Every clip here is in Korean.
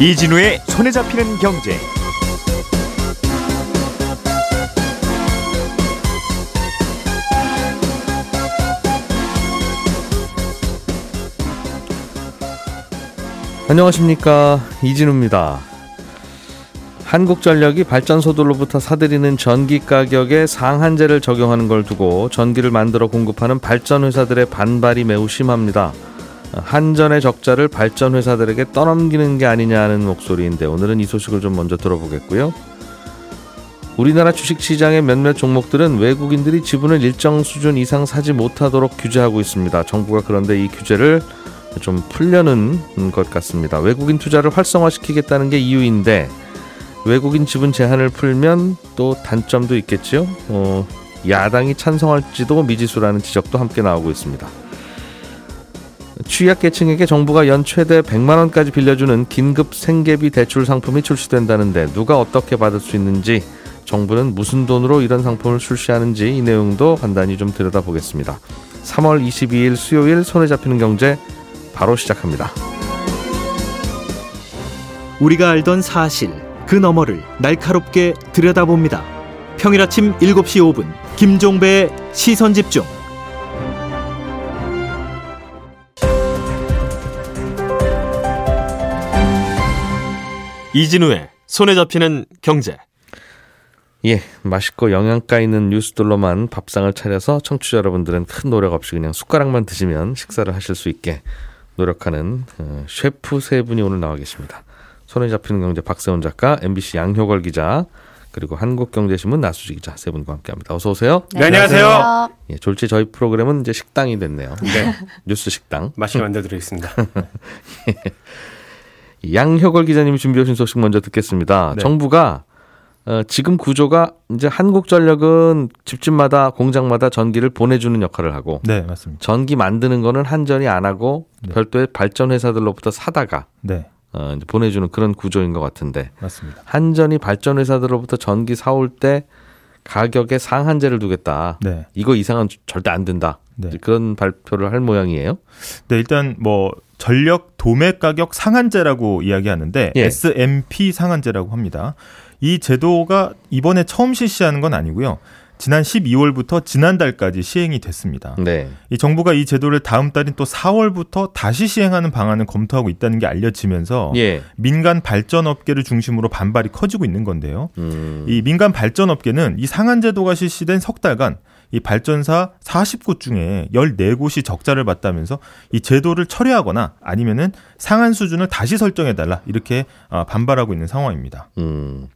이진우의 손에 잡히는 경제. 안녕하십니까 이진우입니다. 한국전력이 발전소들로부터 사들이는 전기 가격에 상한제를 적용하는 걸 두고 전기를 만들어 공급하는 발전회사들의 반발이 매우 심합니다. 한전의 적자를 발전 회사들에게 떠넘기는 게 아니냐는 목소리인데 오늘은 이 소식을 좀 먼저 들어보겠고요. 우리나라 주식시장의 몇몇 종목들은 외국인들이 지분을 일정 수준 이상 사지 못하도록 규제하고 있습니다. 정부가 그런데 이 규제를 좀 풀려는 것 같습니다. 외국인 투자를 활성화시키겠다는 게 이유인데 외국인 지분 제한을 풀면 또 단점도 있겠지요. 어, 야당이 찬성할지도 미지수라는 지적도 함께 나오고 있습니다. 취약계층에게 정부가 연 최대 100만 원까지 빌려주는 긴급 생계비 대출 상품이 출시된다는데 누가 어떻게 받을 수 있는지 정부는 무슨 돈으로 이런 상품을 출시하는지 이 내용도 간단히 좀 들여다보겠습니다. 3월 22일 수요일 손에 잡히는 경제 바로 시작합니다. 우리가 알던 사실 그 너머를 날카롭게 들여다봅니다. 평일 아침 7시 5분 김종배의 시선 집중. 이진우의 손에 잡히는 경제. 예, 맛있고 영양가 있는 뉴스들로만 밥상을 차려서 청취자 여러분들은 큰 노력 없이 그냥 숟가락만 드시면 식사를 하실 수 있게 노력하는 어, 셰프 세 분이 오늘 나와 계십니다. 손에 잡히는 경제 박세훈 작가, MBC 양효걸 기자, 그리고 한국경제신문 나수지 기자 세 분과 함께합니다. 어서 오세요. 네, 안녕하세요. 예, 졸지 저희 프로그램은 이제 식당이 됐네요. 네. 뉴스 식당. 맛있게 만들어 드리겠습니다. 양효걸 기자님이 준비해 오신 소식 먼저 듣겠습니다. 네. 정부가 어, 지금 구조가 이제 한국전력은 집집마다 공장마다 전기를 보내주는 역할을 하고, 네 맞습니다. 전기 만드는 거는 한전이 안 하고 네. 별도의 발전 회사들로부터 사다가 네. 어, 이제 보내주는 그런 구조인 것 같은데. 맞습니다. 한전이 발전 회사들로부터 전기 사올 때 가격에 상한제를 두겠다. 네. 이거 이상은 절대 안 된다. 네. 그런 발표를 할 모양이에요. 네, 일단 뭐 전력 도매 가격 상한제라고 이야기하는데 예. SMP 상한제라고 합니다. 이 제도가 이번에 처음 실시하는 건 아니고요. 지난 12월부터 지난달까지 시행이 됐습니다. 네. 이 정부가 이 제도를 다음 달인 또 4월부터 다시 시행하는 방안을 검토하고 있다는 게 알려지면서 예. 민간 발전 업계를 중심으로 반발이 커지고 있는 건데요. 음. 이 민간 발전 업계는 이 상한 제도가 실시된 석 달간 이 발전사 40곳 중에 14곳이 적자를 봤다면서 이 제도를 철회하거나 아니면은 상한 수준을 다시 설정해 달라 이렇게 아, 반발하고 있는 상황입니다. 음.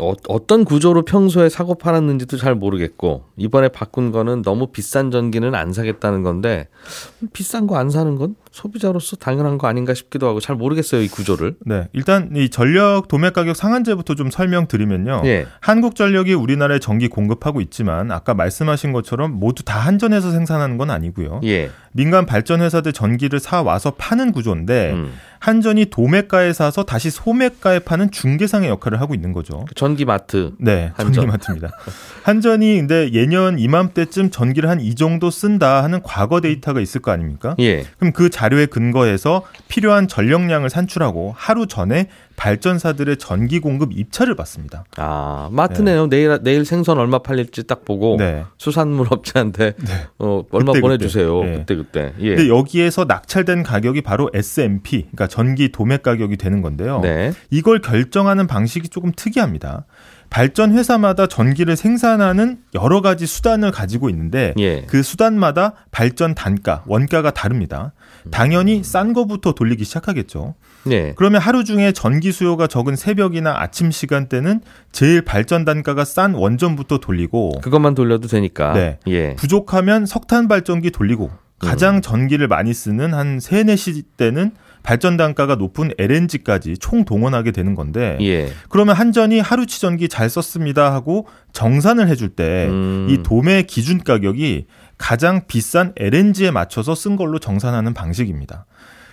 어, 떤 구조로 평소에 사고 팔았는지도 잘 모르겠고 이번에 바꾼 거는 너무 비싼 전기는 안 사겠다는 건데 비싼 거 안 사는 건 소비자로서 당연한 거 아닌가 싶기도 하고 잘 모르겠어요 이 구조를. 네, 일단 이 전력 도매 가격 상한제부터 좀 설명드리면요. 예. 한국전력이 우리나라에 전기 공급하고 있지만 아까 말씀하신 것처럼 모두 다 한전에서 생산하는 건 아니고요. 예. 민간 발전 회사들 전기를 사 와서 파는 구조인데 음. 한전이 도매가에 사서 다시 소매가에 파는 중개상의 역할을 하고 있는 거죠. 전기마트. 네, 한전. 전기마트입니다. 한전이 근데 예년 이맘때쯤 전기를 한 이 정도 쓴다 하는 과거 데이터가 있을 거 아닙니까? 예. 그럼 그 자료에 근거해서 필요한 전력량을 산출하고 하루 전에 발전사들의 전기 공급 입찰을 받습니다. 아 마트네요. 네. 내일 내일 생선 얼마 팔릴지 딱 보고 네. 수산물 업체한테 네. 어, 얼마 그때, 보내주세요. 네. 그때 그때. 예. 근데 여기에서 낙찰된 가격이 바로 SMP, 그러니까 전기 도매 가격이 되는 건데요. 네. 이걸 결정하는 방식이 조금 특이합니다. 발전 회사마다 전기를 생산하는 여러 가지 수단을 가지고 있는데 예. 그 수단마다 발전 단가, 원가가 다릅니다. 당연히 싼 거부터 돌리기 시작하겠죠. 네. 그러면 하루 중에 전기 수요가 적은 새벽이나 아침 시간대는 제일 발전 단가가 싼 원전부터 돌리고 그것만 돌려도 되니까. 네. 예. 부족하면 석탄 발전기 돌리고 가장 음. 전기를 많이 쓰는 한 3, 4시 때는 발전 단가가 높은 LNG까지 총 동원하게 되는 건데 예. 그러면 한전이 하루치 전기 잘 썼습니다 하고 정산을 해줄 때이 음. 도매 기준 가격이 가장 비싼 LNG에 맞춰서 쓴 걸로 정산하는 방식입니다.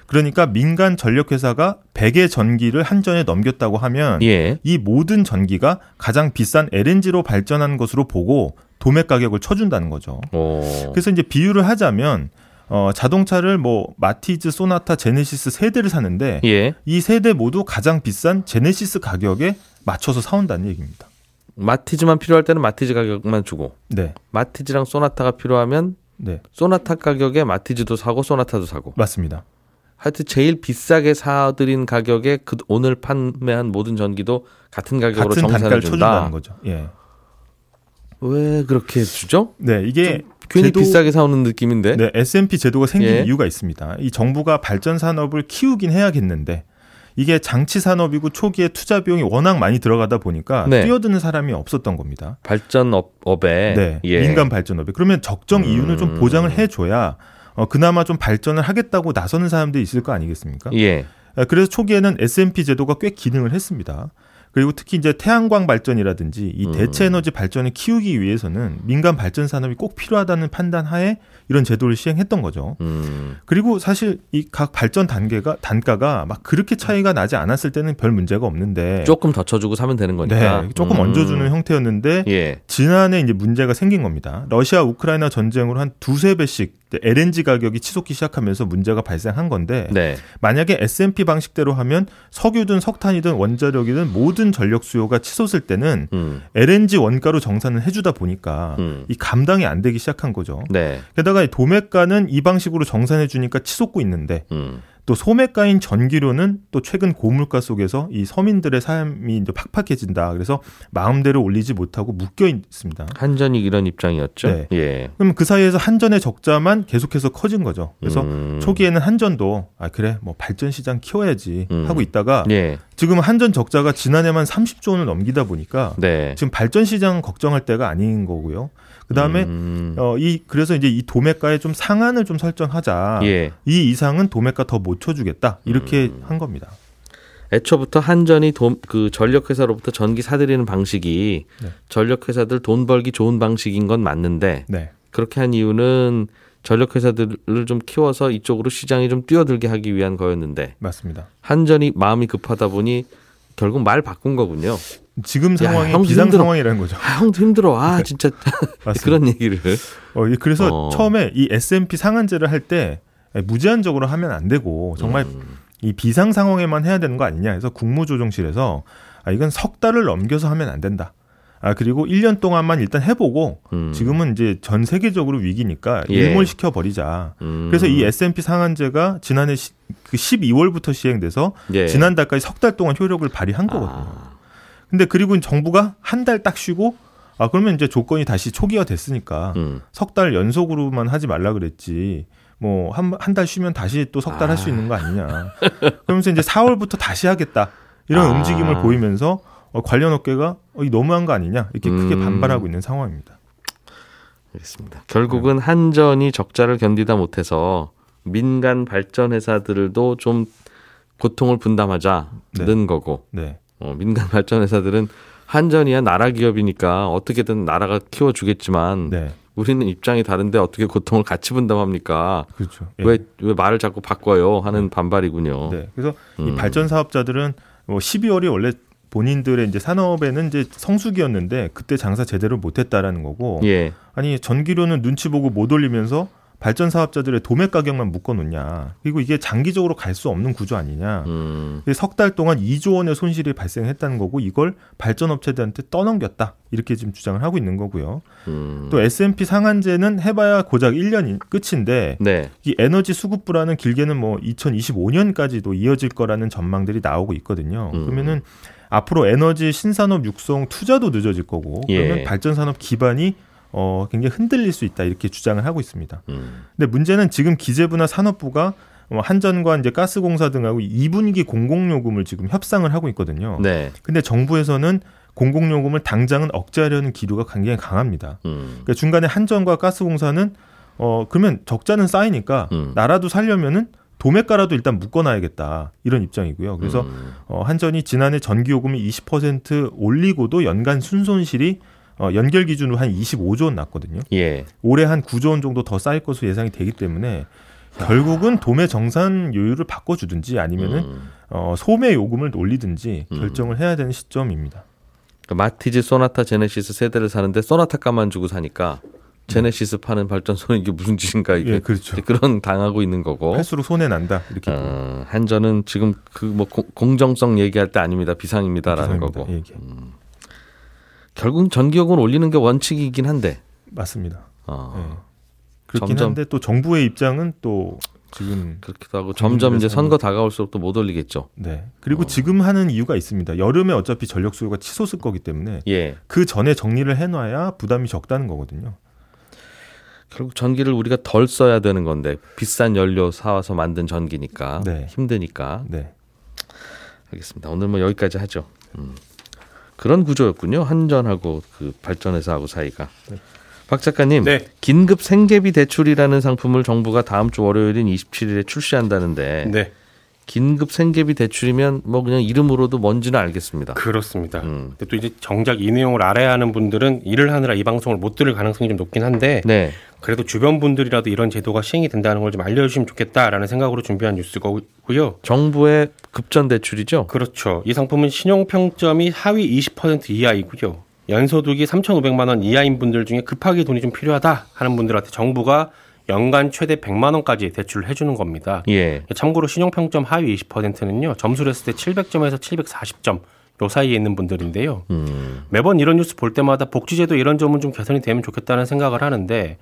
그러니까 민간 전력회사가 100의 전기를 한전에 넘겼다고 하면 예. 이 모든 전기가 가장 비싼 LNG로 발전한 것으로 보고 도매 가격을 쳐준다는 거죠. 오. 그래서 이제 비유를 하자면 어, 자동차를 뭐 마티즈, 소나타, 제네시스 세 대를 사는데 예. 이세 대 모두 가장 비싼 제네시스 가격에 맞춰서 사온다는 얘기입니다. 마티즈만 필요할 때는 마티즈 가격만 주고 네, 마티즈랑 소나타가 필요하면 네, 소나타 가격에 마티즈도 사고 소나타도 사고 맞습니다. 하여튼 제일 비싸게 사드린 가격에 그 오늘 판매한 모든 전기도 같은 가격으로 같은 단가를 준다. 거죠. 예, 왜 그렇게 주죠? 네, 이게 괜히 제도- 비싸게 사오는 느낌인데. 네, S&P 제도가 생긴 예. 이유가 있습니다. 이 정부가 발전 산업을 키우긴 해야겠는데 이게 장치 산업이고 초기에 투자 비용이 워낙 많이 들어가다 보니까 네. 뛰어드는 사람이 없었던 겁니다. 발전업에 네, 예. 민간 발전업에 그러면 적정 이윤을 좀 음. 보장을 해줘야 어, 그나마 좀 발전을 하겠다고 나서는 사람들이 있을 거 아니겠습니까? 예. 아, 그래서 초기에는 S&P 제도가 꽤 기능을 했습니다. 그리고 특히 이제 태양광 발전이라든지 이 음. 대체 에너지 발전을 키우기 위해서는 민간 발전 산업이 꼭 필요하다는 판단 하에 이런 제도를 시행했던 거죠. 음. 그리고 사실 이 각 발전 단계가 단가가 막 그렇게 차이가 나지 않았을 때는 별 문제가 없는데 조금 더 쳐주고 사면 되는 거니까. 네, 조금 음. 얹어주는 형태였는데 예. 지난해 이제 문제가 생긴 겁니다. 러시아 우크라이나 전쟁으로 한 두세 배씩 LNG 가격이 치솟기 시작하면서 문제가 발생한 건데 네. 만약에 S&P 방식대로 하면 석유든 석탄이든 원자력이든 모든 전력 수요가 치솟을 때는 음. LNG 원가로 정산을 해주다 보니까 음. 이 감당이 안 되기 시작한 거죠. 네. 게다가 이 도매가는 이 방식으로 정산해 주니까 치솟고 있는데 음. 또 소매가인 전기료는 또 최근 고물가 속에서 이 서민들의 삶이 이제 팍팍해진다. 그래서 마음대로 올리지 못하고 묶여 있습니다. 한전이 이런 입장이었죠. 네. 예. 그럼 그 사이에서 한전의 적자만 계속해서 커진 거죠. 그래서 음. 초기에는 한전도 아 그래 뭐 발전 시장 키워야지 음. 하고 있다가 예. 지금 한전 적자가 지난해만 30조 원을 넘기다 보니까 네. 지금 발전 시장 걱정할 때가 아닌 거고요. 그다음에 음. 어이 그래서 이제 이 도매가에 좀 상한을 좀 설정하자. 예. 이 이상은 도매가 더못 쳐주겠다 이렇게 음. 한 겁니다. 애초부터 한전이 돈, 그 전력회사로부터 전기 사들이는 방식이 네. 전력회사들 돈 벌기 좋은 방식인 건 맞는데 네, 그렇게 한 이유는 전력회사들을 좀 키워서 이쪽으로 시장이 좀 뛰어들게 하기 위한 거였는데 맞습니다. 한전이 마음이 급하다 보니 결국 말 바꾼 거군요. 지금 야, 상황이 형도 비상 힘들어. 상황이라는 거죠. 아, 형도 힘들어. 아, 진짜 맞습니다. 그런 얘기를. 어, 이- 그래서 어. 처음에 이 S&P 상한제를 할 때 무제한적으로 하면 안 되고 정말 음. 이 비상 상황에만 해야 되는 거 아니냐 해서 국무조정실에서 아, 이건 석 달을 넘겨서 하면 안 된다. 아 그리고 1년 동안만 일단 해보고 음. 지금은 이제 전 세계적으로 위기니까 예. 일몰시켜 버리자. 음. 그래서 이 S&P 상한제가 지난해 시, 그 12월부터 시행돼서 예. 지난달까지 석 달 동안 효력을 발휘한 거거든요. 아, 근데 그리고 정부가 한 달 딱 쉬고 아 그러면 이제 조건이 다시 초기화 됐으니까 음. 석달 연속으로만 하지 말라 그랬지. 뭐 한 한 달 쉬면 다시 또 석 달 할수 아. 있는 거 아니냐. 그러면서 이제 4월부터 다시 하겠다. 이런 아. 움직임을 보이면서 어, 관련 업계가 어, 이 너무한 거 아니냐 이렇게 크게 음. 반발하고 있는 상황입니다. 알겠습니다. 결국은 한전이 적자를 견디다 못해서 민간 발전 회사들도 좀 고통을 분담하자는 거고 네, 어, 민간 발전 회사들은 한전이야 나라 기업이니까 어떻게든 나라가 키워주겠지만 네, 우리는 입장이 다른데 어떻게 고통을 같이 분담합니까? 그렇죠. 예. 왜 왜 말을 자꾸 바꿔요? 하는 반발이군요. 네, 그래서 음. 이 발전 사업자들은 뭐 12월이 원래 본인들의 이제 산업에는 이제 성수기였는데 그때 장사 제대로 못했다라는 거고 예. 아니 전기료는 눈치 보고 못 올리면서 발전 사업자들의 도매 가격만 묶어 놓냐 그리고 이게 장기적으로 갈 수 없는 구조 아니냐 음. 석달 동안 2조 원의 손실이 발생했다는 거고 이걸 발전 업체들한테 떠넘겼다 이렇게 지금 주장을 하고 있는 거고요 음. 또 S&P 상한제는 해봐야 고작 1년 끝인데 네. 이 에너지 수급 불안은 길게는 뭐 2025년까지도 이어질 거라는 전망들이 나오고 있거든요. 음. 그러면은 앞으로 에너지 신산업 육성 투자도 늦어질 거고 예. 그러면 발전 산업 기반이 어 굉장히 흔들릴 수 있다 이렇게 주장을 하고 있습니다. 음. 근데 문제는 지금 기재부나 산업부가 어, 한전과 이제 가스공사 등하고 2분기 공공요금을 지금 협상을 하고 있거든요. 네. 근데 정부에서는 공공요금을 당장은 억제하려는 기류가 굉장히 강합니다. 음. 그러니까 중간에 한전과 가스공사는 어 그러면 적자는 쌓이니까 음. 나라도 살려면은 도매가라도 일단 묶어놔야겠다 이런 입장이고요. 그래서 음. 어, 한전이 지난해 전기요금을 20% 올리고도 연간 순손실이 어, 연결 기준으로 한 25조 원 났거든요. 예. 올해 한 9조 원 정도 더 쌓일 것으로 예상이 되기 때문에 결국은 도매 정산 요율을 바꿔주든지 아니면은 음. 어, 소매 요금을 올리든지 음. 결정을 해야 되는 시점입니다. 그러니까 마티즈, 소나타, 제네시스 세대를 사는데 소나타 값만 주고 사니까 제네시스 파는 발전소는 이게 무슨 짓인가 이게 예, 그렇죠. 그런 당하고 있는 거고. 할수록 손해 난다 이렇게 어, 한전은 지금 그 뭐 공정성 얘기할 때 아닙니다 비상입니다라는 비상입니다. 거고. 예, 예. 결국은 전기요금을 올리는 게 원칙이긴 한데. 맞습니다. 어, 예. 그렇긴 점점- 한데 또 정부의 입장은 또 지금 그렇기도 하고 점점 이제 선거 다가올수록 또 못 올리겠죠. 네 그리고 어. 지금 하는 이유가 있습니다. 여름에 어차피 전력 수요가 치솟을 거기 때문에 예. 그 전에 정리를 해놔야 부담이 적다는 거거든요. 결국 전기를 우리가 덜 써야 되는 건데 비싼 연료 사와서 만든 전기니까 네. 힘드니까 네. 알겠습니다. 오늘 뭐 여기까지 하죠. 음. 그런 구조였군요. 한전하고 그 발전회사하고 사이가. 박 작가님, 네. 긴급 생계비 대출이라는 상품을 정부가 다음 주 월요일인 27일에 출시한다는데 네, 긴급 생계비 대출이면 뭐 그냥 이름으로도 뭔지는 알겠습니다. 그렇습니다. 음. 근데 또 이제 정작 이 내용을 알아야 하는 분들은 일을 하느라 이 방송을 못 들을 가능성이 좀 높긴 한데 네. 그래도 주변 분들이라도 이런 제도가 시행이 된다는 걸 좀 알려주시면 좋겠다라는 생각으로 준비한 뉴스고요. 정부의 급전 대출이죠. 그렇죠. 이 상품은 신용평점이 하위 20% 이하이고요. 연소득이 3,500만 원 이하인 분들 중에 급하게 돈이 좀 필요하다 하는 분들한테 정부가 연간 최대 100만 원까지 대출을 해주는 겁니다. 예. 참고로 신용평점 하위 20%는요 점수를 했을 때 700점에서 740점 요 사이에 있는 분들인데요. 음. 매번 이런 뉴스 볼 때마다 복지제도 이런 점은 좀 개선이 되면 좋겠다는 생각을 하는데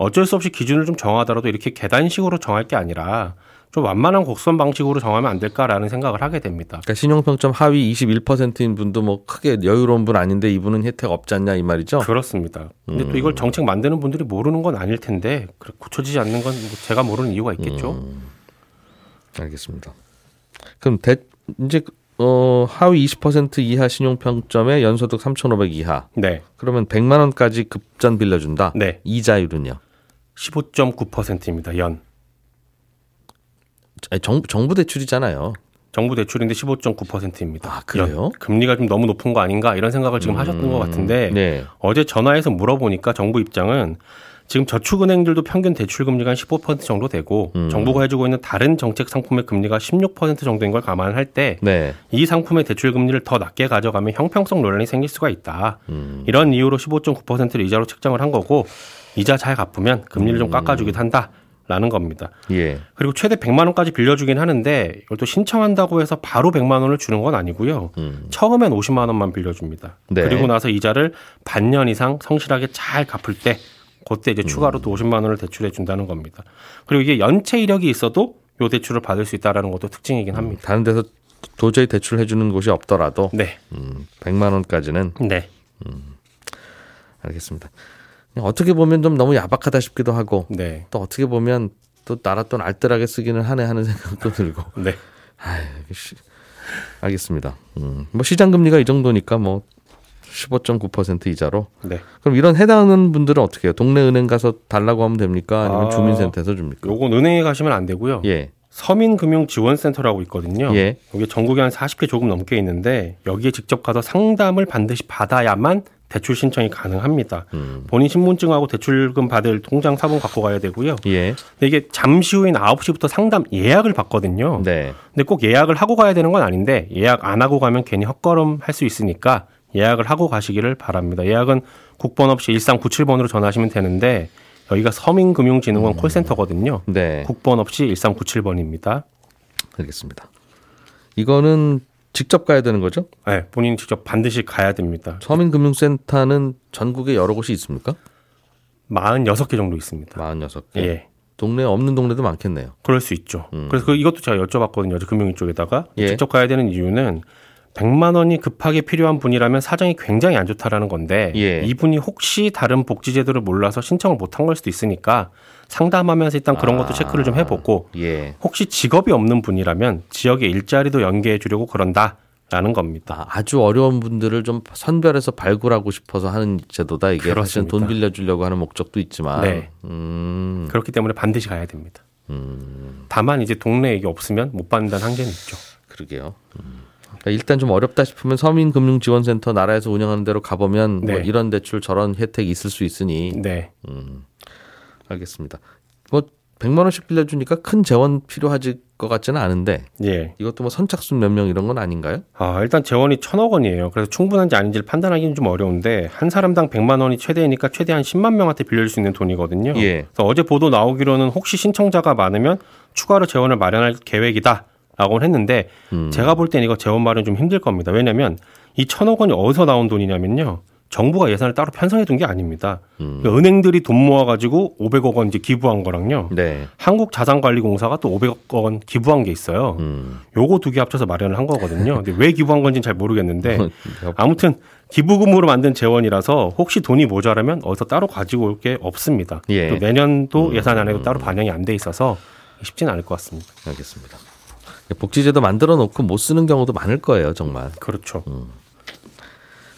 어쩔 수 없이 기준을 좀 정하더라도 이렇게 계단식으로 정할 게 아니라 좀 완만한 곡선 방식으로 정하면 안 될까라는 생각을 하게 됩니다. 그러니까 신용평점 하위 21%인 분도 뭐 크게 여유로운 분 아닌데 이분은 혜택 없지 않냐 이 말이죠. 그렇습니다. 근데 또 음. 이걸 정책 만드는 분들이 모르는 건 아닐 텐데 고쳐지지 않는 건뭐 제가 모르는 이유가 있겠죠. 음. 알겠습니다. 그럼 대, 이제 어, 하위 20% 이하 신용평점에 연소득 3,500 이하. 네, 그러면 100만 원까지 급전 빌려준다. 네, 이자율은요? 15.9%입니다. 연 정, 정부 대출이잖아요. 정부 대출인데 15.9%입니다. 아, 그래요? 금리가 좀 너무 높은 거 아닌가 이런 생각을 지금 하셨던 것 같은데 네. 어제 전화해서 물어보니까 정부 입장은 지금 저축은행들도 평균 대출 금리가 한 15% 정도 되고 음. 정부가 해주고 있는 다른 정책 상품의 금리가 16% 정도인 걸 감안할 때이 네. 상품의 대출 금리를 더 낮게 가져가면 형평성 논란이 생길 수가 있다. 음. 이런 이유로 15.9%를 이자로 책정을 한 거고 이자 잘 갚으면 금리를 좀 깎아주기도 한다 라는 겁니다. 예. 그리고 최대 100만 원까지 빌려주긴 하는데 이걸 또 신청한다고 해서 바로 100만 원을 주는 건 아니고요. 음. 처음엔 50만 원만 빌려줍니다. 네. 그리고 나서 이자를 반년 이상 성실하게 잘 갚을 때 그때 이제 추가로 또 50만 원을 대출해 준다는 겁니다. 그리고 이게 연체 이력이 있어도 요 대출을 받을 수 있다라는 것도 특징이긴 합니다. 다른 데서 도저히 대출해 주는 곳이 없더라도 네. 음, 100만 원까지는 네. 알겠습니다. 어떻게 보면 좀 너무 야박하다 싶기도 하고 네. 또 어떻게 보면 또 나라 돈 알뜰하게 쓰기는 하네 하는 생각도 들고. 네. 아이, 씨. 알겠습니다. 음, 뭐 시장 금리가 이 정도니까 뭐 15.9% 이자로. 네. 그럼 이런 해당하는 분들은 어떻게 해요? 동네 은행 가서 달라고 하면 됩니까? 아니면 아, 주민센터에서 줍니까? 요건 은행에 가시면 안 되고요. 예. 서민금융지원센터라고 있거든요. 예. 여기 전국에 한 40개 조금 넘게 있는데 여기에 직접 가서 상담을 반드시 받아야만 대출 신청이 가능합니다. 음. 본인 신분증하고 대출금 받을 통장 사본 갖고 가야 되고요. 예. 근데 이게 잠시 후인 9시부터 상담 예약을 받거든요. 네. 근데 꼭 예약을 하고 가야 되는 건 아닌데 예약 안 하고 가면 괜히 헛걸음 할 수 있으니까 예약을 하고 가시기를 바랍니다. 예약은 국번 없이 1397번으로 전화하시면 되는데 여기가 서민금융진흥원 콜센터거든요. 네. 국번 없이 1397번입니다. 알겠습니다. 이거는 직접 가야 되는 거죠? 네, 본인이 직접 반드시 가야 됩니다. 서민금융센터는 전국에 여러 곳이 있습니까? 46개 정도 있습니다. 46개. 예. 동네에 없는 동네도 많겠네요. 그럴 수 있죠. 음. 그래서 그 이것도 제가 여쭤봤거든요. 금융위 쪽에다가 예. 직접 가야 되는 이유는 100만 원이 급하게 필요한 분이라면 사정이 굉장히 안 좋다라는 건데 예. 이분이 혹시 다른 복지 제도를 몰라서 신청을 못한 걸 수도 있으니까 상담하면서 일단 그런 것도 아. 체크를 좀 해보고 예. 혹시 직업이 없는 분이라면 지역에 일자리도 연계해 주려고 그런다 라는 겁니다. 아, 아주 어려운 분들을 좀 선별해서 발굴하고 싶어서 하는 제도다 이게 그렇습니다. 돈 빌려주려고 하는 목적도 있지만 네. 음, 그렇기 때문에 반드시 가야 됩니다. 음, 다만 이제 동네에 이게 없으면 못 받는다는 한계는 있죠. 그러게요. 음. 그러니까 일단 좀 어렵다 싶으면 서민금융지원센터 나라에서 운영하는 대로 가보면 뭐 네. 이런 대출 저런 혜택이 있을 수 있으니 네. 음, 알겠습니다. 뭐 100만 원씩 빌려주니까 큰 재원 필요하지 것 같지는 않은데 예. 이것도 뭐 선착순 몇 명 이런 건 아닌가요? 아, 일단 재원이 천억 원이에요. 그래서 충분한지 아닌지를 판단하기는 좀 어려운데 한 사람당 100만 원이 최대니까 최대한 10만 명한테 빌려줄 수 있는 돈이거든요. 예. 그래서 어제 보도 나오기로는 혹시 신청자가 많으면 추가로 재원을 마련할 계획이다. 라고 했는데 음. 제가 볼 땐 이거 재원 마련 좀 힘들 겁니다. 왜냐하면 이 천억 원이 어디서 나온 돈이냐면요. 정부가 예산을 따로 편성해 둔 게 아닙니다. 음. 그러니까 은행들이 돈 모아 가지고 500억 원 이제 기부한 거랑요. 네. 한국자산관리공사가 또 500억 원 기부한 게 있어요. 음. 요거 두 개 합쳐서 마련을 한 거거든요. 근데 왜 기부한 건지는 잘 모르겠는데 어, 아무튼 기부금으로 만든 재원이라서 혹시 돈이 모자라면 어디서 따로 가지고 올 게 없습니다. 예. 또 내년도 음. 예산 안에도 따로 반영이 안 돼 있어서 쉽지는 않을 것 같습니다. 알겠습니다. 복지제도 만들어 놓고 못 쓰는 경우도 많을 거예요, 정말. 그렇죠.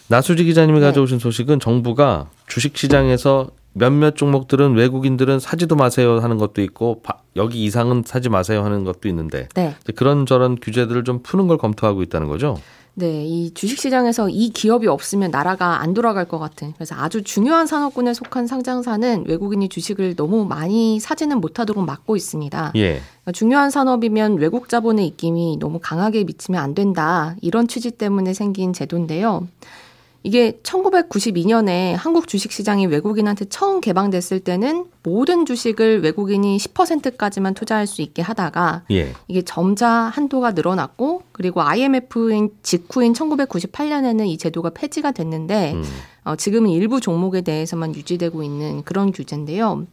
나수지 기자님이 가져오신 소식은 정부가 주식 시장에서 몇몇 종목들은 외국인들은 사지도 마세요 하는 것도 있고 바- 여기 이상은 사지 마세요 하는 것도 있는데 네. 그런 저런 규제들을 좀 푸는 걸 검토하고 있다는 거죠. 네, 이 주식시장에서 이 기업이 없으면 나라가 안 돌아갈 것 같은 그래서 아주 중요한 산업군에 속한 상장사는 외국인이 주식을 너무 많이 사지는 못하도록 막고 있습니다. 예. 그러니까 중요한 산업이면 외국 자본의 입김이 너무 강하게 미치면 안 된다. 이런 취지 때문에 생긴 제도인데요. 이게 1992년에 한국 주식시장이 외국인한테 처음 개방됐을 때는 모든 주식을 외국인이 10%까지만 투자할 수 있게 하다가 예. 이게 점차 한도가 늘어났고 그리고 IMF인 직후인 1998년에는 이 제도가 폐지가 됐는데 음. 어, 지금은 일부 종목에 대해서만 유지되고 있는 그런 규제인데요.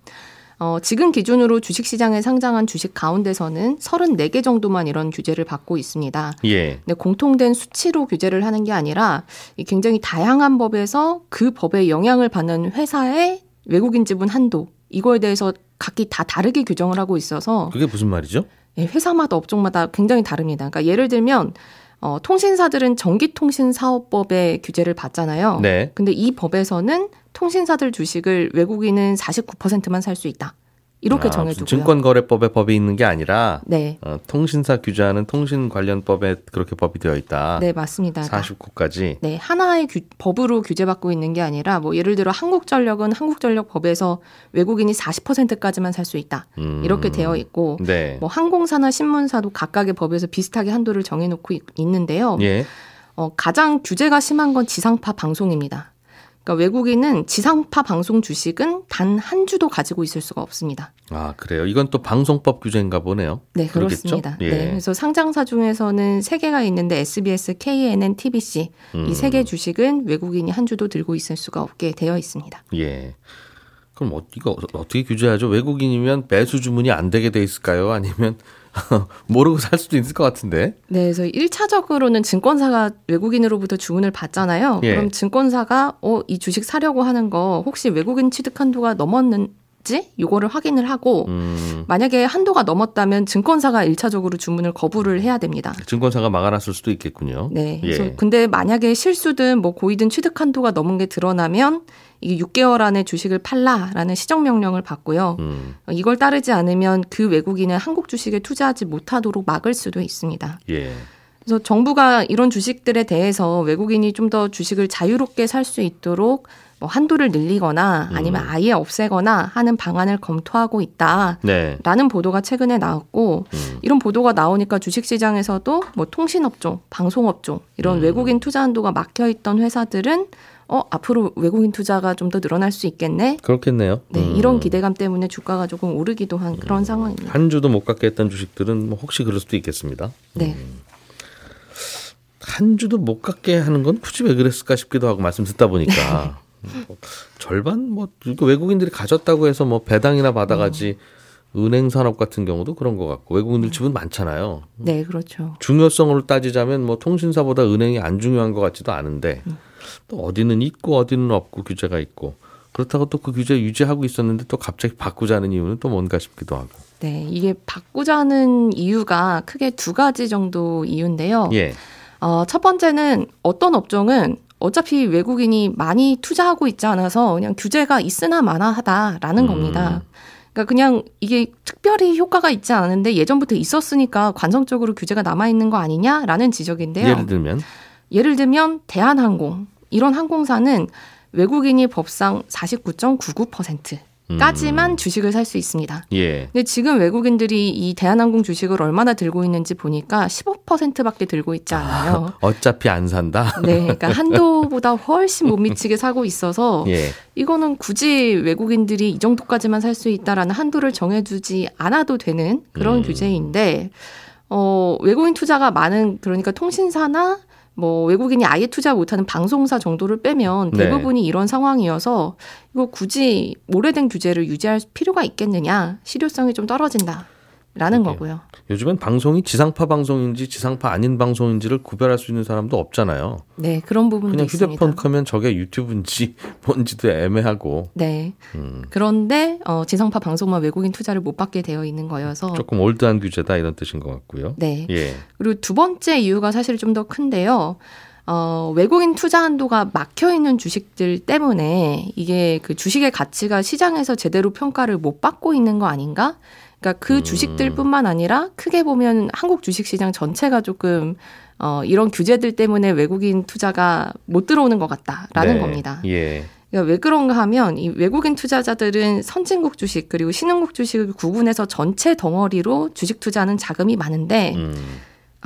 어, 지금 기준으로 주식시장에 상장한 주식 가운데서는 34개 정도만 이런 규제를 받고 있습니다. 예. 근데 공통된 수치로 규제를 하는 게 아니라 이 굉장히 다양한 법에서 그 법에 영향을 받는 회사의 외국인 지분 한도 이거에 대해서 각기 다 다르게 규정을 하고 있어서 그게 무슨 말이죠? 예, 회사마다 업종마다 굉장히 다릅니다. 그러니까 예를 들면 어, 통신사들은 전기통신사업법의 규제를 받잖아요. 네. 근데 이 법에서는 통신사들 주식을 외국인은 49%만 살 수 있다. 이렇게 아, 정해두고요. 증권거래법에 법이 있는 게 아니라 네, 어, 통신사 규제하는 통신 관련법에 그렇게 법이 되어 있다. 네 맞습니다. 49까지. 네, 하나의 규- 법으로 규제받고 있는 게 아니라 뭐 예를 들어 한국전력은 한국전력 법에서 외국인이 40%까지만 살 수 있다. 음. 이렇게 되어 있고 네. 뭐 항공사나 신문사도 각각의 법에서 비슷하게 한도를 정해 놓고 있- 있는데요. 예. 어, 가장 규제가 심한 건 지상파 방송입니다. 그러니까 외국인은 지상파 방송 주식은 단 한 주도 가지고 있을 수가 없습니다. 아 그래요. 이건 또 방송법 규제인가 보네요. 네? 그렇습니다. 예. 네, 그래서 상장사 중에서는 세 개가 있는데 SBS, KNN, TBC 음. 이세개 주식은 외국인이 한 주도 들고 있을 수가 없게 되어 있습니다. 예. 그럼 어, 이거 어떻게 규제하죠? 외국인이면 매수 주문이 안 되게 돼 있을까요? 아니면 모르고 살 수도 있을 것 같은데. 네, 그래서 1차적으로는 증권사가 외국인으로부터 주문을 받잖아요. 예. 그럼 증권사가 어, 이 주식 사려고 하는 거 혹시 외국인 취득 한도가 넘었는 지 요거를 확인을 하고 음, 만약에 한도가 넘었다면 증권사가 1차적으로 주문을 거부를 해야 됩니다. 증권사가 막아놨을 수도 있겠군요. 네. 예. 근데 만약에 실수든 뭐 고의든 취득 한도가 넘은 게 드러나면 이게 6개월 안에 주식을 팔라라는 시정 명령을 받고요. 음, 어, 이걸 따르지 않으면 그 외국인은 한국 주식에 투자하지 못하도록 막을 수도 있습니다. 예. 그래서 정부가 이런 주식들에 대해서 외국인이 좀 더 주식을 자유롭게 살 수 있도록 뭐 한도를 늘리거나 아니면 아예 없애거나 하는 방안을 검토하고 있다. 네. 라는 보도가 최근에 나왔고 음. 이런 보도가 나오니까 주식시장에서도 뭐 통신업종, 방송업종 이런 음. 외국인 투자 한도가 막혀 있던 회사들은 어 앞으로 외국인 투자가 좀 더 늘어날 수 있겠네. 그렇겠네요. 네, 음. 이런 기대감 때문에 주가가 조금 오르기도 한 그런 상황입니다. 한 주도 못 갖게 했던 주식들은 뭐 혹시 그럴 수도 있겠습니다. 네. 한 주도 못 갖게 하는 건 굳이 왜 그랬을까 싶기도 하고 말씀 듣다 보니까 뭐 절반 뭐 외국인들이 가졌다고 해서 뭐 배당이나 받아가지 은행 산업 같은 경우도 그런 것 같고 외국인들 지분 많잖아요. 네, 그렇죠. 중요성으로 따지자면 뭐 통신사보다 은행이 안 중요한 것 같지도 않은데 또 어디는 있고 어디는 없고 규제가 있고 그렇다고 또 그 규제 유지하고 있었는데 또 갑자기 바꾸자는 이유는 또 뭔가 싶기도 하고. 네, 이게 바꾸자는 이유가 크게 두 가지 정도 이유인데요. 예. 어, 첫 번째는 어떤 업종은 어차피 외국인이 많이 투자하고 있지 않아서 그냥 규제가 있으나 마나하다라는 음. 겁니다. 그러니까 그냥 이게 특별히 효과가 있지 않은데 예전부터 있었으니까 관성적으로 규제가 남아 있는 거 아니냐라는 지적인데요. 예를 들면 예를 들면 대한항공 이런 항공사는 외국인이 법상 49.99% 까지만 음. 주식을 살 수 있습니다. 예. 근데 지금 외국인들이 이 대한항공 주식을 얼마나 들고 있는지 보니까 15%밖에 들고 있지 않아요. 아, 어차피 안 산다. 네, 그러니까 한도보다 훨씬 못 미치게 사고 있어서 예. 이거는 굳이 외국인들이 이 정도까지만 살 수 있다라는 한도를 정해두지 않아도 되는 그런 음. 규제인데 어, 외국인 투자가 많은 그러니까 통신사나 뭐 외국인이 아예 투자 못하는 방송사 정도를 빼면 네. 대부분이 네. 이런 상황이어서 이거 굳이 오래된 규제를 유지할 필요가 있겠느냐 실효성이 좀 떨어진다. 라는 거고요. 요즘엔 방송이 지상파 방송인지 지상파 아닌 방송인지를 구별할 수 있는 사람도 없잖아요. 네, 그런 부분도 그냥 있습니다. 휴대폰 켜면 저게 유튜브인지 뭔지도 애매하고. 네. 음. 그런데 어, 지상파 방송만 외국인 투자를 못 받게 되어 있는 거여서 조금 올드한 규제다 이런 뜻인 것 같고요. 네. 예. 그리고 두 번째 이유가 사실 좀 더 큰데요. 어, 외국인 투자 한도가 막혀 있는 주식들 때문에 이게 그 주식의 가치가 시장에서 제대로 평가를 못 받고 있는 거 아닌가? 그러니까 그 음. 주식들뿐만 아니라 크게 보면 한국 주식 시장 전체가 조금 어, 이런 규제들 때문에 외국인 투자가 못 들어오는 것 같다라는 네. 겁니다. 예. 그러니까 왜 그런가 하면 이 외국인 투자자들은 선진국 주식 그리고 신흥국 주식을 구분해서 전체 덩어리로 주식 투자하는 자금이 많은데 음.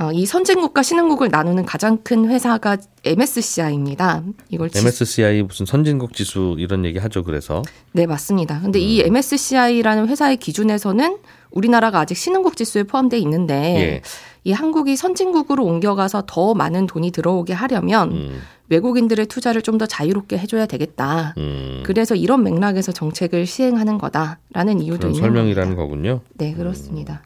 어, 이 선진국과 신흥국을 나누는 가장 큰 회사가 MSCI입니다. 이걸 MSCI 무슨 선진국 지수 이런 얘기 하죠. 그래서 네 맞습니다. 근데 음. 이 MSCI라는 회사의 기준에서는 우리나라가 아직 신흥국 지수에 포함되어 있는데 예. 이 한국이 선진국으로 옮겨가서 더 많은 돈이 들어오게 하려면 음. 외국인들의 투자를 좀 더 자유롭게 해줘야 되겠다. 음. 그래서 이런 맥락에서 정책을 시행하는 거다라는 이유도 있는 설명이라는 겁니다. 거군요. 네 그렇습니다.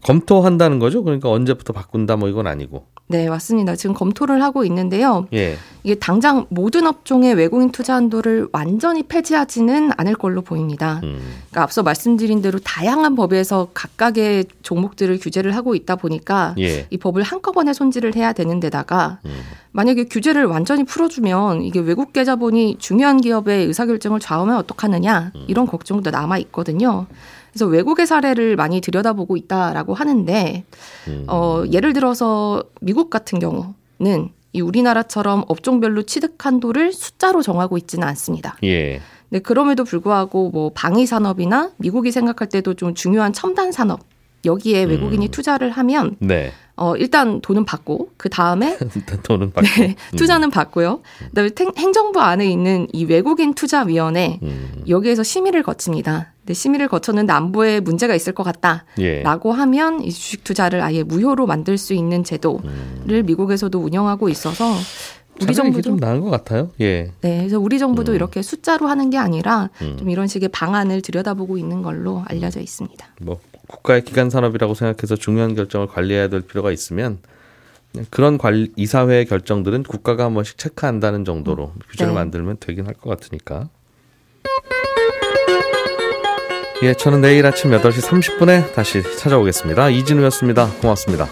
음. 검토한다는 거죠? 그러니까 언제부터 바꾼다 뭐 이건 아니고. 네, 맞습니다. 지금 검토를 하고 있는데요. 예. 이게 당장 모든 업종의 외국인 투자 한도를 완전히 폐지하지는 않을 걸로 보입니다. 음. 그러니까 앞서 말씀드린 대로 다양한 법에서 각각의 종목들을 규제를 하고 있다 보니까 예. 이 법을 한꺼번에 손질을 해야 되는 데다가 음. 만약에 규제를 완전히 풀어주면 이게 외국 계좌본이 중요한 기업의 의사결정을 좌우하면 어떡하느냐 음. 이런 걱정도 남아 있거든요. 그래서 외국의 사례를 많이 들여다보고 있다라고 하는데 음. 어, 예를 들어서 미국 같은 경우는 이 우리나라처럼 업종별로 취득 한도를 숫자로 정하고 있지는 않습니다. 예. 네, 그럼에도 불구하고 뭐 방위 산업이나 미국이 생각할 때도 좀 중요한 첨단 산업 여기에 외국인이 음. 투자를 하면 네. 어, 일단 돈은 받고 그 다음에 돈은 받고 네, 투자는 음. 받고요. 그다음에 행정부 안에 있는 이 외국인 투자 위원회 음. 여기에서 심의를 거칩니다. 근데 심의를 거쳤는데 안보에 문제가 있을 것 같다라고 예. 하면 이 주식 투자를 아예 무효로 만들 수 있는 제도를 음. 미국에서도 운영하고 있어서 우리 정부도 좀 나은 것 같아요. 예. 네, 그래서 우리 정부도 음. 이렇게 숫자로 하는 게 아니라 음. 좀 이런 식의 방안을 들여다보고 있는 걸로 알려져 있습니다. 뭐 국가의 기관 산업이라고 생각해서 중요한 결정을 관리해야 될 필요가 있으면 그런 관리, 이사회의 결정들은 국가가 한 번씩 체크한다는 정도로 음. 규제를 네. 만들면 되긴 할 것 같으니까. 예, 저는 내일 아침 8시 30분에 다시 찾아오겠습니다. 이진우였습니다. 고맙습니다.